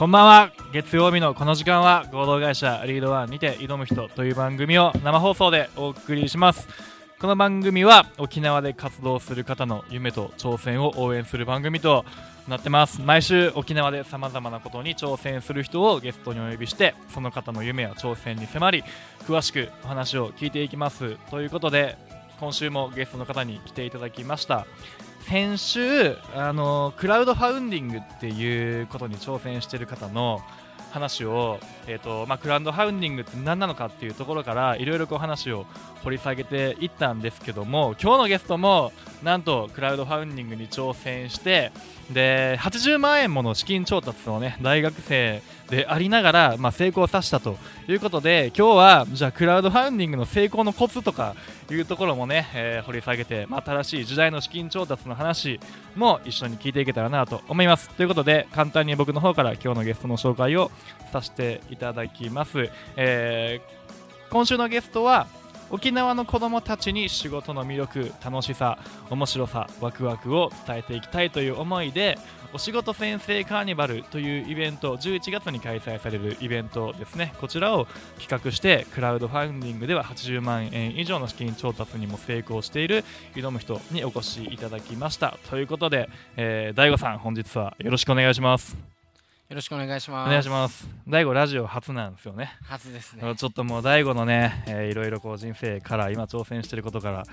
こんばんは。月曜日のこの時間は合同会社リードワンにて挑む人という番組を生放送でお送りします。この番組は沖縄で活動する方の夢と挑戦を応援する番組となってます。毎週沖縄でさまざまなことに挑戦する人をゲストにお呼びしてその方の夢や挑戦に迫り詳しくお話を聞いていきます。ということで今週もゲストの方に来ていただきました。先週あのクラウドファウンディングっていうことに挑戦している方の話を、えーとまあ、クラウドファウンディングって何なのかっていうところからいろいろ話を掘り下げていったんですけども今日のゲストもなんとクラウドファウンディングに挑戦してで80万円もの資金調達をね大学生でありながら、まあ、成功させたということで今日はじゃあクラウドファンディングの成功のコツとかいうところもね、えー、掘り下げて、まあ、新しい時代の資金調達の話も一緒に聞いていけたらなと思います。ということで簡単に僕の方から今日のゲストの紹介をさせていただきます、えー、今週のゲストは沖縄の子どもたちに仕事の魅力楽しさ面白さワクワクを伝えていきたいという思いでお仕事先生カーニバルというイベント11月に開催されるイベントですね。こちらを企画してクラウドファンディングでは80万円以上の資金調達にも成功している挑む人にお越しいただきました。ということで、えー、大悟さん本日はよろしくお願いします。よろしくお願いします。お願いします。大悟ラジオ初なんですよね。初ですね。ちょっともう大悟のね、えー、いろいろこう人生から今挑戦してることから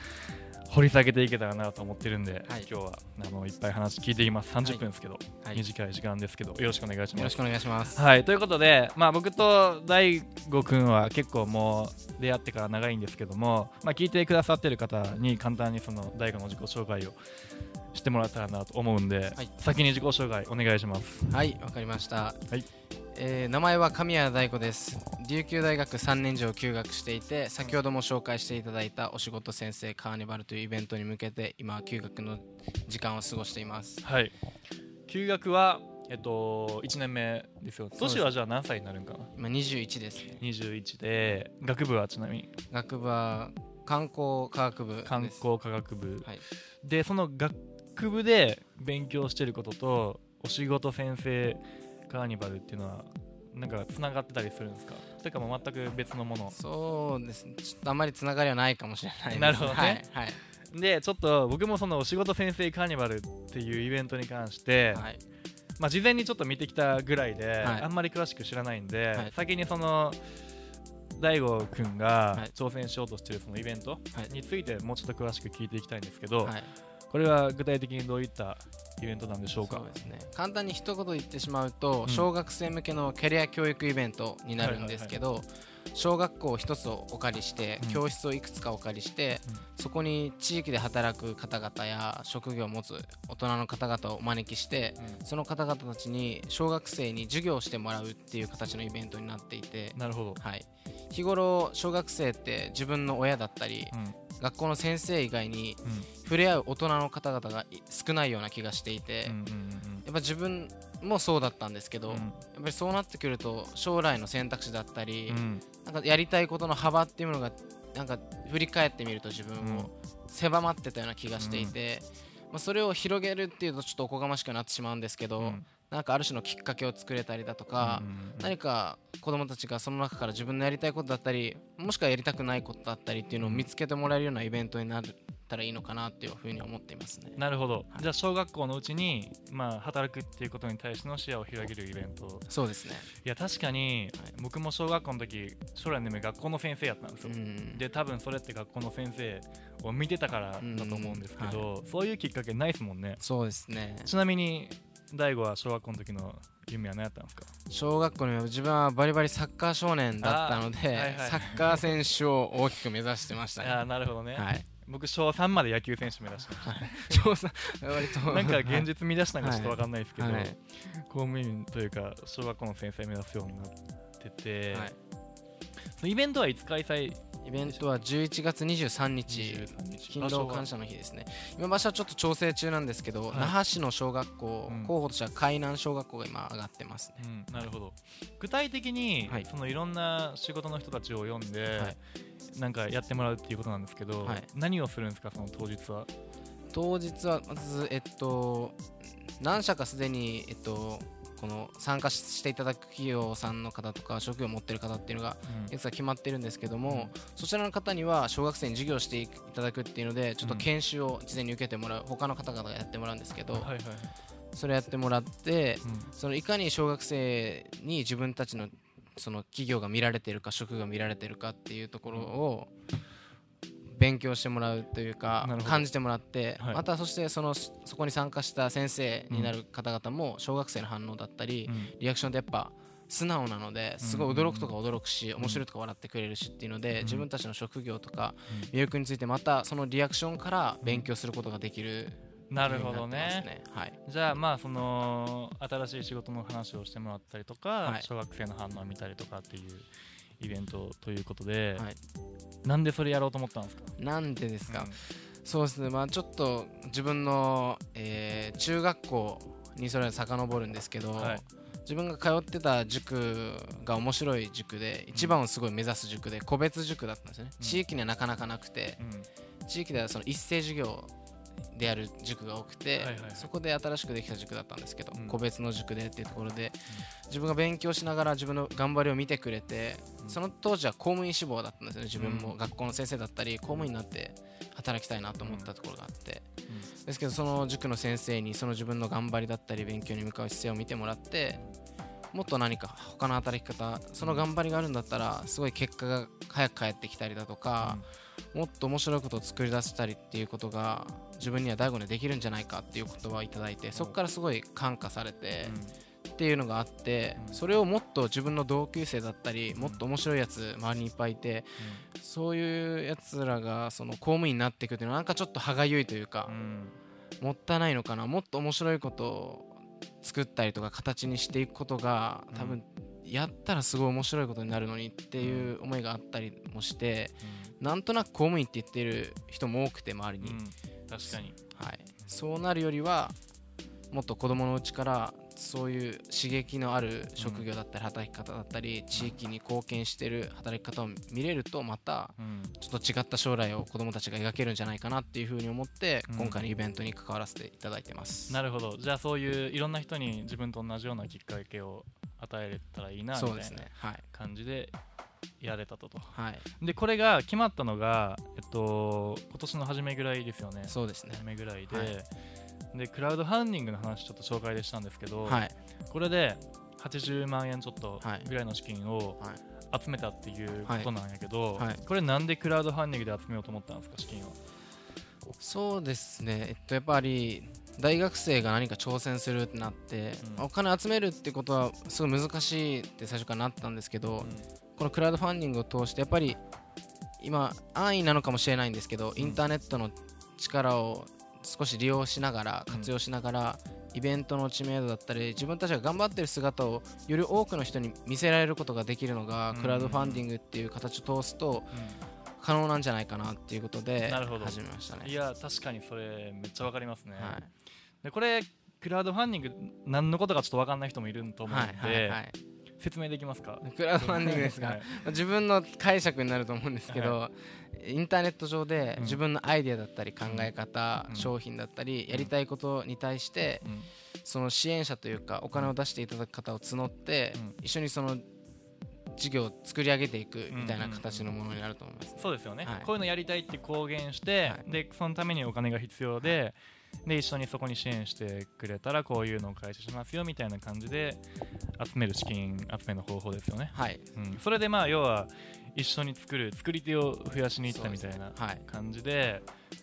掘り下げていけたらなと思ってるんで、はい、今日はあのいっぱい話聞いていきます30分ですけど、はい、短い時間ですけどよろしくお願いしますよろしくお願いしますはいということでまあ僕と大悟くんは結構もう出会ってから長いんですけどもまあ聞いてくださってる方に簡単にその大悟の自己紹介をしてもらったらなと思うんで、はい、先に自己紹介お願いします。はいわかりました。はい。えー、名前は神谷大子です。琉球大学3年以上休学していて先ほども紹介していただいたお仕事先生カーニバルというイベントに向けて今休学の時間を過ごしています。はい。休学はえっと1年目ですよ。年はじゃあ何歳になるんかな？今21ですね。21で学部はちなみに？学部は観光科学部観光科学部、はい、でその学部で勉強してることとお仕事先生カーニバルっていうのはなんかつながってたりするんですか？それかも全く別のもの。そうですね。ちょっとあんまりつながりはないかもしれないなるほどね、はい、はい、でちょっと僕もそのお仕事先生カーニバルっていうイベントに関して、はい、まあ、事前にちょっと見てきたぐらいで、はい、あんまり詳しく知らないんで、先にその大悟くんが挑戦しようとしてるそのイベントについてもうちょっと詳しく聞いていきたいんですけど、これは具体的にどういったイベントなんでしょうか？そうですね。簡単に一言言ってしまうと、うん、小学生向けのキャリア教育イベントになるんですけど、小学校一つをお借りして、うん、教室をいくつかお借りして、うん、そこに地域で働く方々や職業を持つ大人の方々をお招きして、うん、その方々たちに小学生に授業をしてもらうっていう形のイベントになっていてなるほど、はい、日頃小学生って自分の親だったり、学校の先生以外に触れ合う大人の方々が少ないような気がしていて、やっぱ自分もそうだったんですけど、やっぱりそうなってくると将来の選択肢だったり、なんかやりたいことの幅っていうものがなんか振り返ってみると自分を狭まってたような気がしていて、まあ、それを広げるっていうとちょっとおこがましくなってしまうんですけど、なんかある種のきっかけを作れたりだとか、何か子どもたちがその中から自分のやりたいことだったりもしくはやりたくないことだったりっていうのを見つけてもらえるようなイベントになったらいいのかなっていうふうに思っていますね。なるほど、はい、じゃあ小学校のうちに、まあ、働くっていうことに対しての視野を広げるイベント。そうですね。いや確かに、はい、僕も小学校の時将来の夢学校の先生やったんですよ、で多分それって学校の先生を見てたからだと思うんですけど、はい、そういうきっかけないですもんね。そうですね。ちなみに大悟は小学校の時の夢は何やったんですか？小学校の自分はバリバリサッカー少年だったので、はいはい、サッカー選手を大きく目指してましたね。あなるほどね、はい、僕小3まで野球選手目指してました、はい、小3割と。なんか現実見出したんかちょっと分かんないですけど、はい、公務員というか小学校の先生目指すようになってて、はい、イベントはいつ開催イベントは11月23日。勤労感謝の日ですね。今場所はちょっと調整中なんですけど、はい、那覇市の小学校、うん、候補としては海南小学校が今上がってますね、うん、なるほど。具体的に、はい、そのいろんな仕事の人たちを呼んで、はい、なんかやってもらうっていうことなんですけど、はい、何をするんですかその当日は？当日はまずえっと何社かすでにえっとこの参加していただく企業さんの方とか職業を持ってる方っていうのがいくつか決まってるんですけども、そちらの方には小学生に授業していただくっていうのでちょっと研修を事前に受けてもらう他の方々がやってもらうんですけど、はいはいそれやってもらって、うん、そのいかに小学生に自分たちのその企業が見られてるか職が見られてるかっていうところを勉強してもらうというか感じてもらって、はい、またそしてそのそこに参加した先生になる方々も小学生の反応だったり、うん、リアクションってやっぱ素直なのですごい驚くとか驚くし、面白いとか笑ってくれるしっていうので、自分たちの職業とか魅力についてまたそのリアクションから勉強することができるなるほどね、ね、はい、じゃあまあその新しい仕事の話をしてもらったりとか、はい、小学生の反応を見たりとかっていうイベントということで、はい、なんでそれやろうと思ったんですか？なんでですか、うん、そうですね。まあちょっと自分の、えー、中学校にそれ遡るんですけど、はい、自分が通ってた塾が面白い塾で一番をすごい目指す塾で個別塾だったんですね、うん、地域にはなかなかなくて、うん、地域ではその一斉授業である塾が多くて、そこで新しくできた塾だったんですけど、うん、個別の塾でっていうところで、うん、自分が勉強しながら自分の頑張りを見てくれて、うん、その当時は公務員志望だったんですよね。自分も学校の先生だったり公務員になって働きたいなと思ったところがあって、ですけどその塾の先生にその自分の頑張りだったり勉強に向かう姿勢を見てもらってもっと何か他の働き方その頑張りがあるんだったらすごい結果が早く返ってきたりだとか、もっと面白いことを作り出したりっていうことが自分には大悟にできるんじゃないかっていう言葉をいただいてそこからすごい感化されて、っていうのがあってそれをもっと自分の同級生だったりもっと面白いやつ周りにいっぱいいて、そういうやつらがその公務員になっていくっていうのはなんかちょっと歯がゆいというか、もったいないのかなもっと面白いことを作ったりとか形にしていくことが多分やったらすごい面白いことになるのにっていう思いがあったりもして、なんとなく公務員って言ってる人も多くて周りに、うん、確かに、はい、そうなるよりはもっと子供のうちからそういう刺激のある職業だったり働き方だったり地域に貢献してる働き方を見れるとまたちょっと違った将来を子供たちが描けるんじゃないかなっていうふうに思って今回のイベントに関わらせていただいてます、なるほど。じゃあそういういろんな人に自分と同じようなきっかけを与えれたらいいなみたいな感じでやれたとと、はい、でこれが決まったのが、えっと、今年の初めぐらいですよね。そうですね。初めぐらいで、はい、でクラウドファンディングの話ちょっと紹介でしたんですけど、はい、これで80万円ちょっとぐらいの資金を集めたっていうことなんやけど、これなんでクラウドファンディングで集めようと思ったんですか資金はそうですね。えっとやっぱり大学生が何か挑戦するってなって、うん、お金集めるってことはすごい難しいって最初からなったんですけど、うん、このクラウドファンディングを通してやっぱり今安易なのかもしれないんですけど、インターネットの力を少し利用しながら活用しながら、イベントの知名度だったり自分たちが頑張ってる姿をより多くの人に見せられることができるのが、クラウドファンディングっていう形を通すと、可能なんじゃないかなっていうことで始めましたね。いや確かにそれめっちゃわかりますね、はい、でこれクラウドファンディング何のことかちょっと分かんない人もいると思うので、はいはいはい、説明できますか？クラウドファンディングですが、はい、自分の解釈になると思うんですけど、はい、インターネット上で自分のアイデアだったり考え方、うん、商品だったりやりたいことに対して、うん、その支援者というかお金を出していただく方を募って、うん、一緒にその事業を作り上げていくみたいな形のものになると思います、ね、そうですよね、はい、こういうのやりたいって公言して、はい、でそのためにお金が必要で、で一緒にそこに支援してくれたらこういうのを開始しますよみたいな感じで集める資金集めの方法ですよね、はい。うん、それでまあ要は一緒に作る作り手を増やしに行ったみたいな感じで、ね。はい、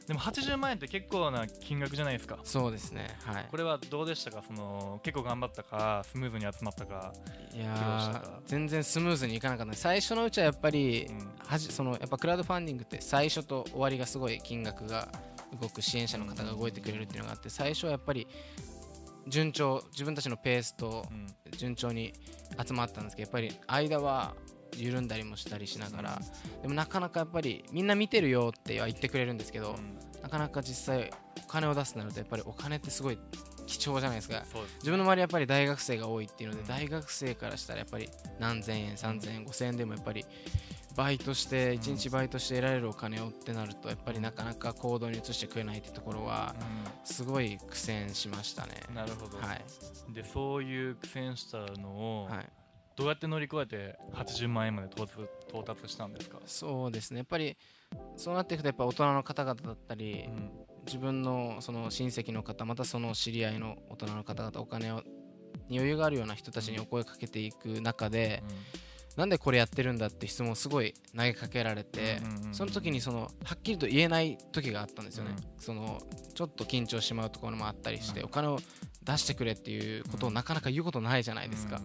でも80万円って結構な金額じゃないですか。そうですね。はい。これはどうでしたか？その結構頑張ったか？スムーズに集まったか？いや全然スムーズにいかなかった最初のうちはやっぱり、うん、はじそのやっぱクラウドファンディングって最初と終わりがすごい金額が動く支援者の方が動いてくれるっていうのがあって最初はやっぱり順調自分たちのペースと順調に集まったんですけどやっぱり間は緩んだりもしたりしながらでもなかなかやっぱりみんな見てるよっては言ってくれるんですけど、なかなか実際お金を出すなるとやっぱりお金ってすごい貴重じゃないですか。自分の周りやっぱり大学生が多いっていうので、大学生からしたらやっぱり何千円3000円5000円でもやっぱりバイトして1日バイトして得られるお金をってなるとやっぱりなかなか行動に移してくれないってところはすごい苦戦しましたね。なるほど、はい、でそういう苦戦したのを、はい、どうやって乗り越えて80万円まで到達到達したんですか？そうですね。やっぱりそうなっていくとやっぱ大人の方々だったり、うん、自分のその親戚の方またその知り合いの大人の方々お金をに余裕があるような人たちにお声かけていく中で、うん、なんでこれやってるんだって質問をすごい投げかけられて、その時にそのはっきりと言えない時があったんですよね、うん、そのちょっと緊張してしまうところもあったりして、お金を出してくれっていうことをなかなか言うことないじゃないですか。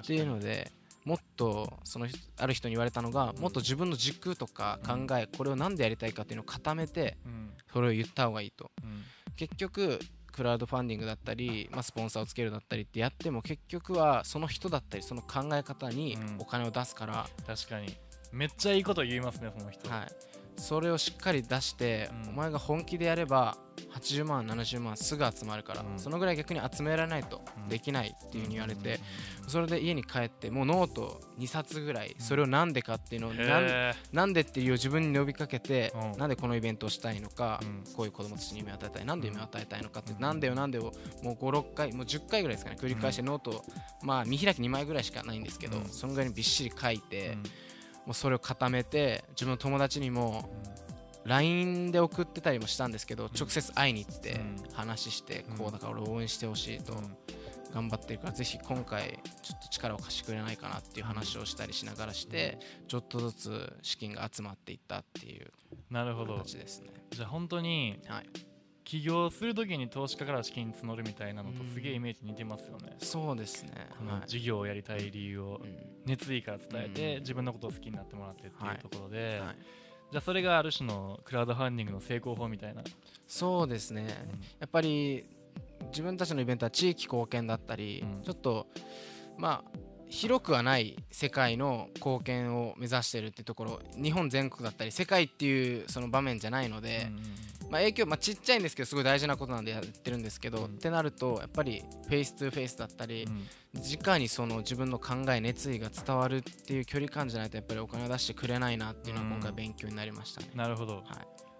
っていうのでもっとそのある人に言われたのがもっと自分の軸とか考えこれを何でやりたいかっていうのを固めてそれを言った方がいいと、結局クラウドファンディングだったり、まあ、スポンサーをつけるだったりってやっても結局はその人だったりその考え方にお金を出すから、確かに。めっちゃいいこと言いますねその人。はいそれをしっかり出して、お前が本気でやれば80万70万すぐ集まるから、うん、そのぐらい逆に集められないとできないっていうふうに言われて、それで家に帰ってもうノート2冊ぐらいそれをなんでかっていうのをなんでっていう自分に呼びかけて、なんでこのイベントをしたいのか、こういう子供たちに夢を与えたいなんで夢を与えたいのかって、なんでよなんでをもう5、6回もう10回ぐらいですかね繰り返してノート、まあ見開き2枚ぐらいしかないんですけど、そのぐらいにびっしり書いて、もうそれを固めて自分の友達にも LINE で送ってたりもしたんですけど、直接会いに行って話して、こうだから俺応援してほしいと、頑張ってるからぜひ今回ちょっと力を貸してくれないかなっていう話をしたりしながらしてちょっとずつ資金が集まっていったっていう形ですね。じゃあ本当に、はい、起業するときに投資家から資金募るみたいなのとすげえイメージ似てますよね、うん、そうですね。この事業をやりたい理由を熱意から伝えて、自分のことを好きになってもらってっていうところで、はい。はい。じゃあそれがある種のクラウドファンディングの成功法みたいな。そうですね、うん、やっぱり自分たちのイベントは地域貢献だったり、うん、ちょっとまあ広くはない世界の貢献を目指しているっていうところ日本全国だったり世界っていうその場面じゃないので、まあ、影響、まあ、ちっちゃいんですけどすごい大事なことなんでやってるんですけど、うん、ってなるとやっぱりフェイス2フェイスだったり、うん、直にその自分の考え熱意が伝わるっていう距離感じゃないとやっぱりお金を出してくれないなっていうのは今回勉強になりましたね。なるほど、はい、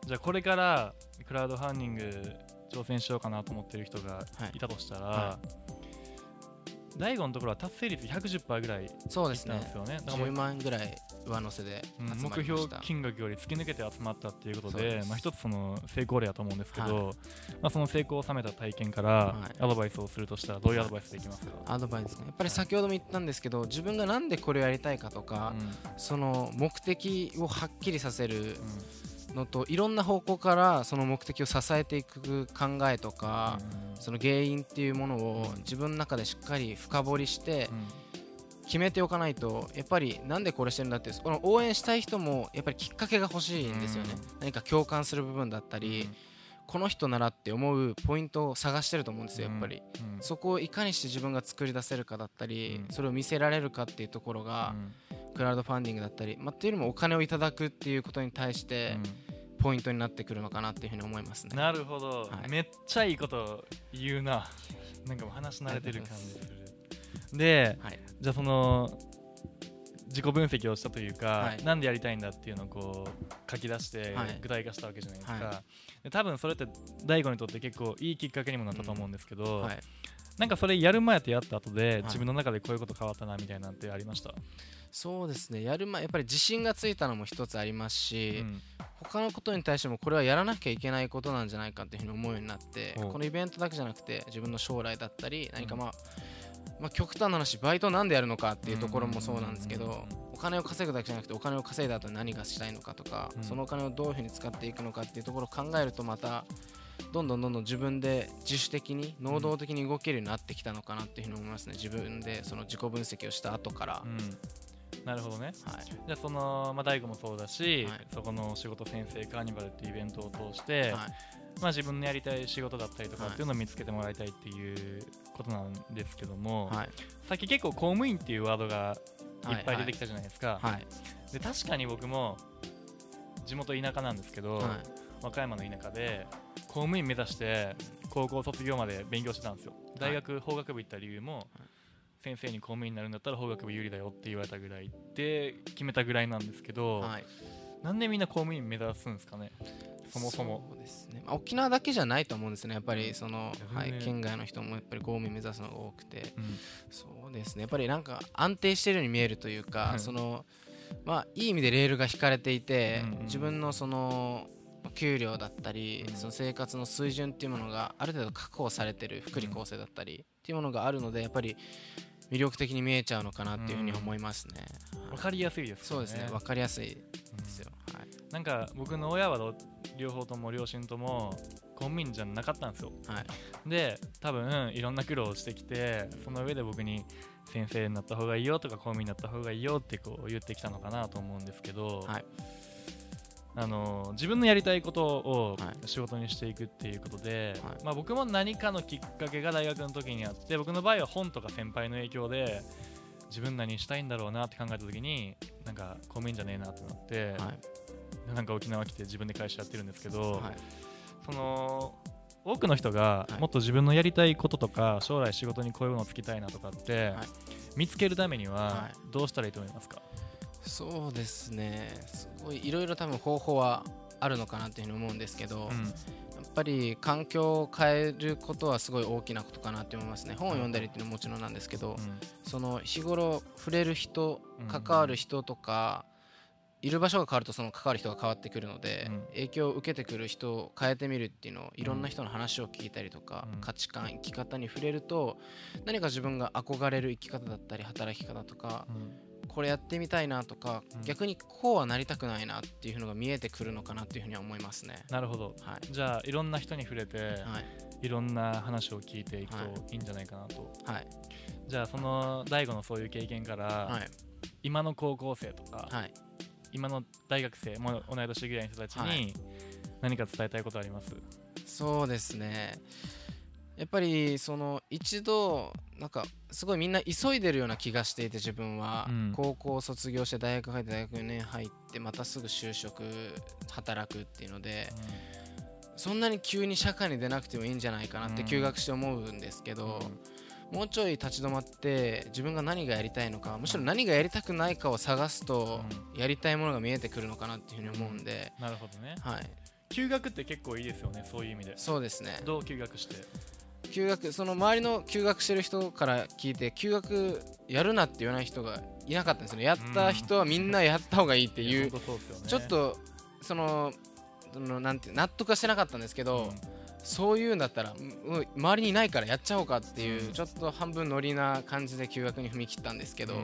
じゃあこれからクラウドファンディング挑戦しようかなと思ってる人がい。たとしたら、はいはい大悟のところは達成率110%ぐらいそうですね。ですよね。だから10万ぐらい上乗せで、うん、目標金額より突き抜けて集まったっていうことでまあ、一つその成功例だと思うんですけど、はい、まあ、その成功を収めた体験からアドバイスをするとしたらどういうアドバイスできますか、アドバイスね。やっぱり先ほども言ったんですけど自分がなんでこれをやりたいかとか、うん、その目的をはっきりさせる、うんのといろんな方向からその目的を支えていく考えとか、その原因っていうものを自分の中でしっかり深掘りして決めておかないとやっぱりなんでこれしてるんだってこの応援したい人もやっぱりきっかけが欲しいんですよね、何か共感する部分だったり、この人ならって思うポイントを探してると思うんですよやっぱり、そこをいかにして自分が作り出せるかだったり、それを見せられるかっていうところが、クラウドファンディングだったり、まあ、っていうよりもお金をいただくっていうことに対して、ポイントになってくるのかなっていうふうに思いますね。なるほど、はい、めっちゃいいこと言うな。なんかもう話慣れてる感じする。で、はい、じゃあその自己分析をしたというか、はい、なんでやりたいんだっていうのをこう書き出して具体化したわけじゃないですか、はい、で多分それって大悟にとって結構いいきっかけにもなったと思うんですけど、うん。はい、なんかそれやる前とやった後で、自分の中でこういうこと変わったなみたいなんてありました？そうですね。やる前やっぱり自信がついたのも一つありますし、うん、他のことに対してもこれはやらなきゃいけないことなんじゃないかっていうふうに思うようになってこのイベントだけじゃなくて自分の将来だったり何かまあ、まあ、極端な話バイトなんでやるのかっていうところもそうなんですけどお金を稼ぐだけじゃなくてお金を稼いだ後に何がしたいのかとか、そのお金をどういうふうに使っていくのかっていうところを考えるとまたどんどんどんどん自分で自主的に能動的に動けるようになってきたのかなっていうふうに思いますね。自分でその自己分析をした後から、なるほどね、はい、じゃあその、まあ、大悟もそうだし、はい、そこの仕事先生カーニバルっていうイベントを通して、はい、まあ、自分のやりたい仕事だったりとかっていうのを見つけてもらいたいっていうことなんですけども、さっき結構公務員っていうワードがいっぱい出てきたじゃないですか、で確かに僕も地元田舎なんですけど、和歌山の田舎で公務員目指して高校卒業まで勉強してたんですよ。大学法学部行った理由も、先生に公務員になるんだったら法学部有利だよって言われたぐらいで決めたぐらいなんですけど、はい、なんでみんな公務員目指すんですかねそもそも。ですね、まあ、沖縄だけじゃないと思うんですねやっぱりその、はい、県外の人もやっぱり公務員目指すのが多くて、うん、そうですね。やっぱりなんか安定してるように見えるというか、そのまあいい意味でレールが引かれていて、うんうん、自分のその給料だったり、その生活の水準っていうものがある程度確保されてる福利厚生だったりっていうものがあるのでやっぱり魅力的に見えちゃうのかなっていうふうに思いますね。わ、かりやすいです、ね、そうですね。わかりやすいですよ。はい。なんか僕の親は両方とも両親とも公務員じゃなかったんですよ。はい。で、多分いろんな苦労をしてきて、その上で僕に先生になった方がいいよとか公務員になった方がいいよってこう言ってきたのかなと思うんですけど。はい。あの自分のやりたいことを仕事にしていくっていうことで、はい、まあ、僕も何かのきっかけが大学の時にあって僕の場合は本とか先輩の影響で自分何したいんだろうなって考えた時になんか公務員じゃねえなってなって、はい、なんか沖縄来て自分で会社やってるんですけど、はい、その多くの人がもっと自分のやりたいこととか将来仕事にこういうのをつきたいなとかって見つけるためにはどうしたらいいと思いますか、そうですね。すごいいろいろ多分方法はあるのかなっていうふうに思うんですけど、うん、やっぱり環境を変えることはすごい大きなことかなって思いますね。本を読んだりっていうのはもちろんなんですけど、うん、その日頃触れる人関わる人とか、いる場所が変わるとその関わる人が変わってくるので、うん、影響を受けてくる人を変えてみるっていうのをいろんな人の話を聞いたりとか、うん、価値観生き方に触れると何か自分が憧れる生き方だったり働き方とか、これやってみたいなとか、うん、逆にこうはなりたくないなっていうのが見えてくるのかなっていうふうには思いますね。なるほど、はい、じゃあいろんな人に触れて、はい、いろんな話を聞いていくとい。いんじゃないかなと、はい、じゃあその DAIGO のそういう経験から、はい、今の高校生とか、はい、今の大学生も同い年ぐらいの人たちに何か伝えたいことあります、そうですねやっぱりその一度なんかすごいみんな急いでるような気がしていて自分は、うん、高校卒業して大学入って大学4年入ってまたすぐ就職働くっていうので、うん、そんなに急に社会に出なくてもいいんじゃないかなって休学して思うんですけど、うん、もうちょい立ち止まって自分が何がやりたいのかむしろ何がやりたくないかを探すと、やりたいものが見えてくるのかなっていうふうに思うんで、なるほどね、はい、休学って結構いいですよねそういう意味で。そうですね。どう休学して？休学その周りの休学してる人から聞いて休学やるなって言わない人がいなかったんですよね。やった人はみんなやった方がいいっていう,、ちょっとそのそのなんて納得はしてなかったんですけど、そういうんだったら周りにいないからやっちゃおうかっていう、ちょっと半分ノリな感じで休学に踏み切ったんですけど、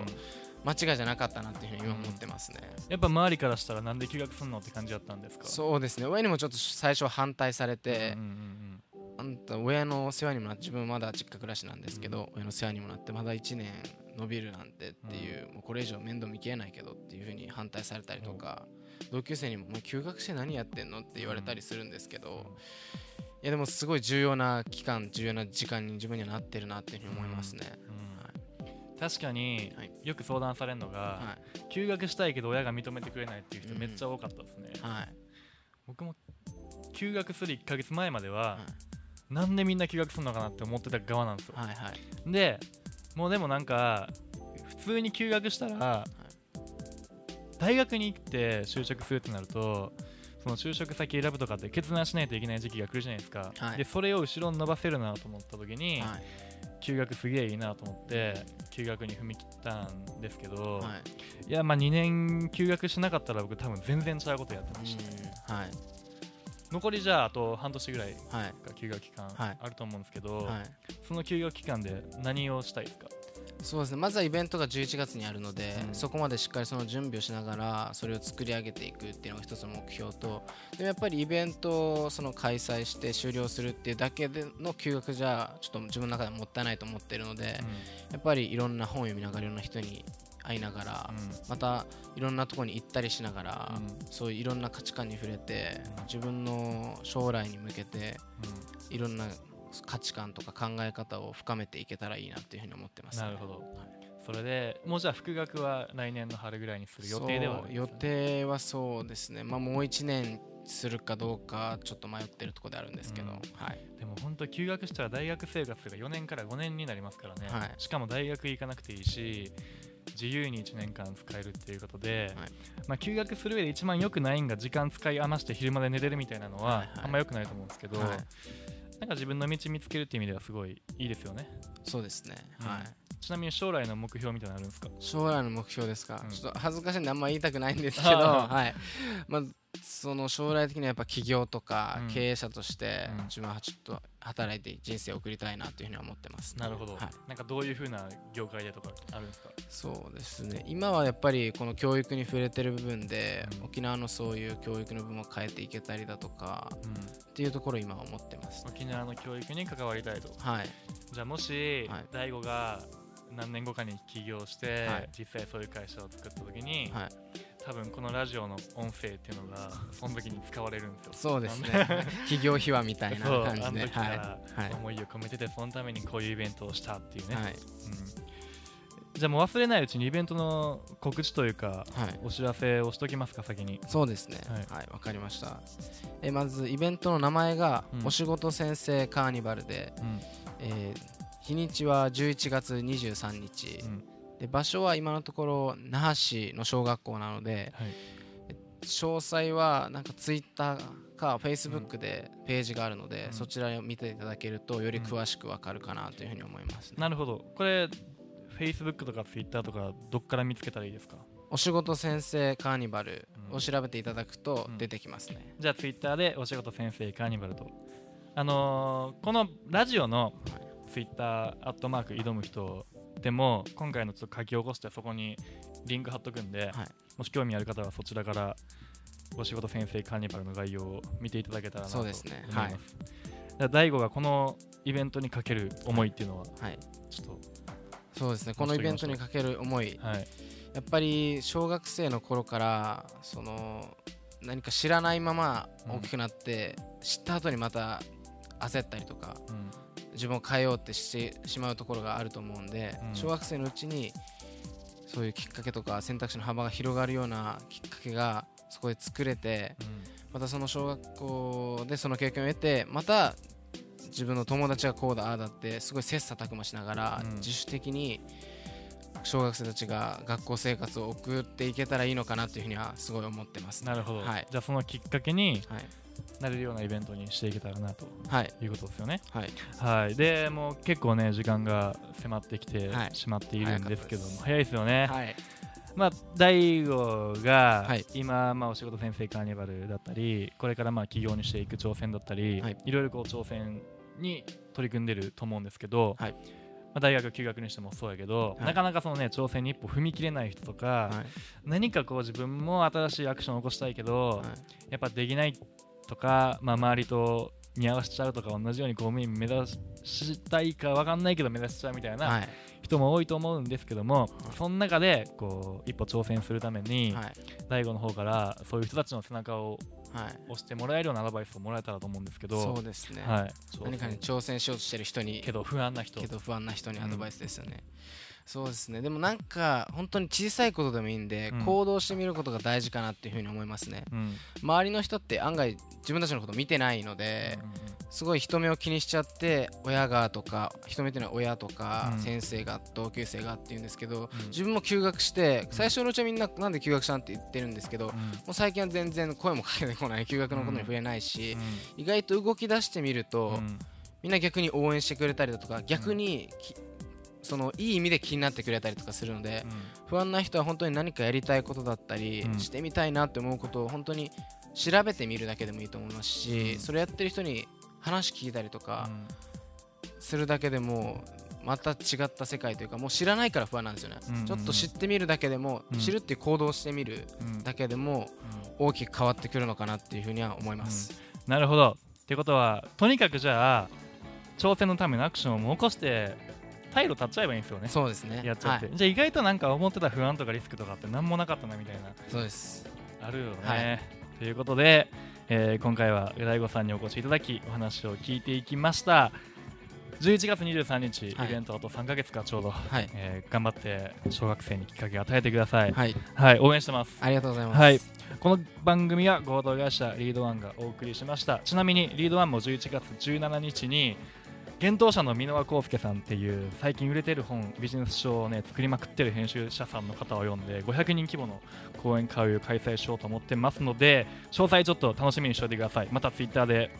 間違いじゃなかったなっていうふうに今思ってますね、やっぱ周りからしたらなんで休学するのって感じだったんですか？そうですね。親にもちょっと最初反対されて、うんうんうんあんた親の世話にもなって自分まだ実家暮らしなんですけど、親の世話にもなってまだ1年伸びるなんてっていう、もうこれ以上面倒見きれないけどっていうふうに反対されたりとか、同級生にも「もう休学して何やってんの?」って言われたりするんですけど、いやでもすごい重要な期間重要な時間に自分にはなってるなっていうふうに思いますね。確かによく相談されるのが、はい、休学したいけど親が認めてくれないっていう人めっちゃ多かったですね、うん。はい、僕も休学する1ヶ月前までは、なんでみんな休学するのかなって思ってた側なんですよ、はいはい、でもうでもなんか普通に休学したら、はい、大学に行って就職するってなるとその就職先選ぶとかって決断しないといけない時期が来るじゃないですか、はい、でそれを後ろに伸ばせるなと思った時に、はい、休学すげえいいなと思って休学に踏み切ったんですけど、はい、いやまあ2年休学しなかったら僕多分全然違うことやってました、はい残りじゃああと半年ぐらいが休学期間あると思うんですけど、はい、その休学期間で何をしたいですか？そうですね。まずはイベントが11月にあるので、うん、そこまでしっかりその準備をしながらそれを作り上げていくっていうのが一つの目標とでもやっぱりイベントをその開催して終了するっていうだけでの休学じゃちょっと自分の中でもったいないと思っているので、うん、やっぱりいろんな本を読みながらいろんな人に会いながら、うん、またいろんなところに行ったりしながら、うん、そういういろんな価値観に触れて、自分の将来に向けて、いろんな価値観とか考え方を深めていけたらいいなっていうふうに思ってます、ね、なるほど、はい、それでもうじゃあ復学は来年の春ぐらいにする予定では予定はそうですね。まあもう1年するかどうかちょっと迷ってるところであるんですけど、うん、はい、でも本当休学したら大学生活が4年から5年になりますからね、はい、しかも大学行かなくていいし自由に1年間使えるっていうことで、はい、まあ、休学する上で一番良くないんが時間使い余して昼まで寝れるみたいなのはあんま良くないと思うんですけど、はい、なんか自分の道見つけるっていう意味ではすごいいいですよね。そうですね、はい。ちなみに将来の目標みたいなのあるんですか？将来の目標ですか、うん、ちょっと恥ずかしいんであんま言いたくないんですけどはい。まあその将来的にはやっぱ起業とか経営者として自分はちょっと働いて人生を送りたいなというふうに思ってます、ね、なるほど、はい、なんかどういうふうな業界でとかあるんですか？そうですね。今はやっぱりこの教育に触れてる部分で、うん、沖縄のそういう教育の部分を変えていけたりだとか、うん、っていうところを今は思ってます、ね、沖縄の教育に関わりたいと。はい。じゃあもし、はい、大悟が何年後かに起業して、はい、実際そういう会社を作った時に、はい、多分このラジオの音声っていうのがその時に使われるんですよ。そうですね。企業秘話みたいな感じで。思いを込めててそのためにこういうイベントをしたっていうね、はい。うん、じゃあもう忘れないうちにイベントの告知というか、はい、お知らせをしときますか先に。そうですね。はい。わ、はい、かりました。えまずイベントの名前が、うん、お仕事先生カーニバルで、うん、えー、日にちは11月23日、うんで場所は今のところ那覇市の小学校なので、はい、詳細はなんかツイッターかフェイスブックでページがあるので、うん、そちらを見ていただけるとより詳しくわかるかなというふうに思います、ね。うん、なるほど。これフェイスブックとかツイッターとかどっから見つけたらいいですか？お仕事先生カーニバルを調べていただくと出てきますね、うん、じゃあツイッターでお仕事先生カーニバルと。あのー、このラジオのツイッターアットマーク挑む人でも今回のちょっと書き起こしてそこにリンク貼っとくんで、はい、もし興味ある方はそちらからお仕事先生カーニバルの概要を見ていただけたらなと思います。ねはい、大悟がこのイベントにかける思いっていうのは、はい、ちょっとそうですね。このイベントにかける思い、はい、やっぱり小学生の頃からその何か知らないまま大きくなって、うん、知った後にまた焦ったりとか、うん自分を変えようってしてしまうところがあると思うんで、うん、小学生のうちにそういうきっかけとか選択肢の幅が広がるようなきっかけがそこで作れて、うん、またその小学校でその経験を得てまた自分の友達がこうだああだってすごい切磋琢磨しながら、自主的に小学生たちが学校生活を送っていけたらいいのかなというふうにはすごい思ってます、なるほど、はい、じゃあそのきっかけに、はい。なれるようなイベントにしていけたらなと、はい、いうことですよね。はい、はい、でもう結構ね時間が迫ってきてしまっているんですけども、早いです。よね。はい。まあ、大悟が今、まあ、お仕事先生カーニバルだったりこれからまあ起業にしていく挑戦だったり、はい、いろいろこう挑戦に取り組んでると思うんですけど、はい。まあ、大学休学にしてもそうやけど、はい、なかなかその、ね、挑戦に一歩踏み切れない人とか、はい、何かこう自分も新しいアクションを起こしたいけど、やっぱできないとか、まあ、周りと似合わせちゃうとか同じように公務員目指したいか分かんないけど目指しちゃうみたいな人も多いと思うんですけども、はい、その中でこう一歩挑戦するために、はい、大悟の方からそういう人たちの背中を押してもらえるようなアドバイスをもらえたらと思うんですけど。そうですね、はい、何かに挑戦しようとしてる人に。けど不安な人。けど不安な人にアドバイスですよね、うんそうですね。でもなんか本当に小さいことでもいいんで、うん、行動してみることが大事かなっていうふうに思いますね、うん、周りの人って案外自分たちのこと見てないので、うんすごい人目を気にしちゃって親がとか人目っていうのは親とか先生が同級生がっていうんですけど、自分も休学して最初のうちはみんななんで休学したんって言ってるんですけど、もう最近は全然声もかけてこない。休学のことに触れないし、意外と動き出してみると、みんな逆に応援してくれたりだとか逆にそのいい意味で気になってくれたりとかするので、うん、不安な人は本当に何かやりたいことだったり、うん、してみたいなって思うことを本当に調べてみるだけでもいいと思いますし、うん、それやってる人に話聞いたりとかするだけでもまた違った世界というかもう知らないから不安なんですよね、うんうん、ちょっと知ってみるだけでも、知るっていう行動をしてみるだけでも大きく変わってくるのかなっていうふうには思います、なるほど。ってことはとにかくじゃあ挑戦のためのアクションをも起こして退路立っちゃえばいいんですよね。そうですね。やっちゃって、はい、じゃあ意外となんか思ってた不安とかリスクとかって何もなかったなみたいな。そうです。あるよね、はい、ということで、えー、今回は大吾さんにお越しいただきお話を聞いていきました。11月23日、イベントあと3か月かちょうど、はい、えー、頑張って小学生にきっかけを与えてください、はい、はい、応援してます。ありがとうございます、はい、この番組は合同会社リードワンがお送りしました。ちなみにリードワンも11月17日に幻冬舎の箕輪厚介さんっていう最近売れてる本ビジネス書をね作りまくってる編集者さんの方を呼んで500人規模の講演会を開催しようと思ってますので詳細ちょっと楽しみにしておいてください。またツイッターで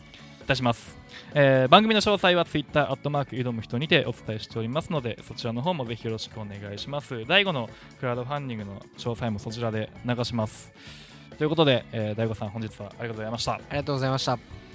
いたします、えー、番組の詳細はツイッターアットマーク挑む人にてお伝えしておりますのでそちらの方もぜひよろしくお願いします。第5のクラウドファンディングの詳細もそちらで流します。ということで、えー、大悟さん本日はありがとうございました。ありがとうございました。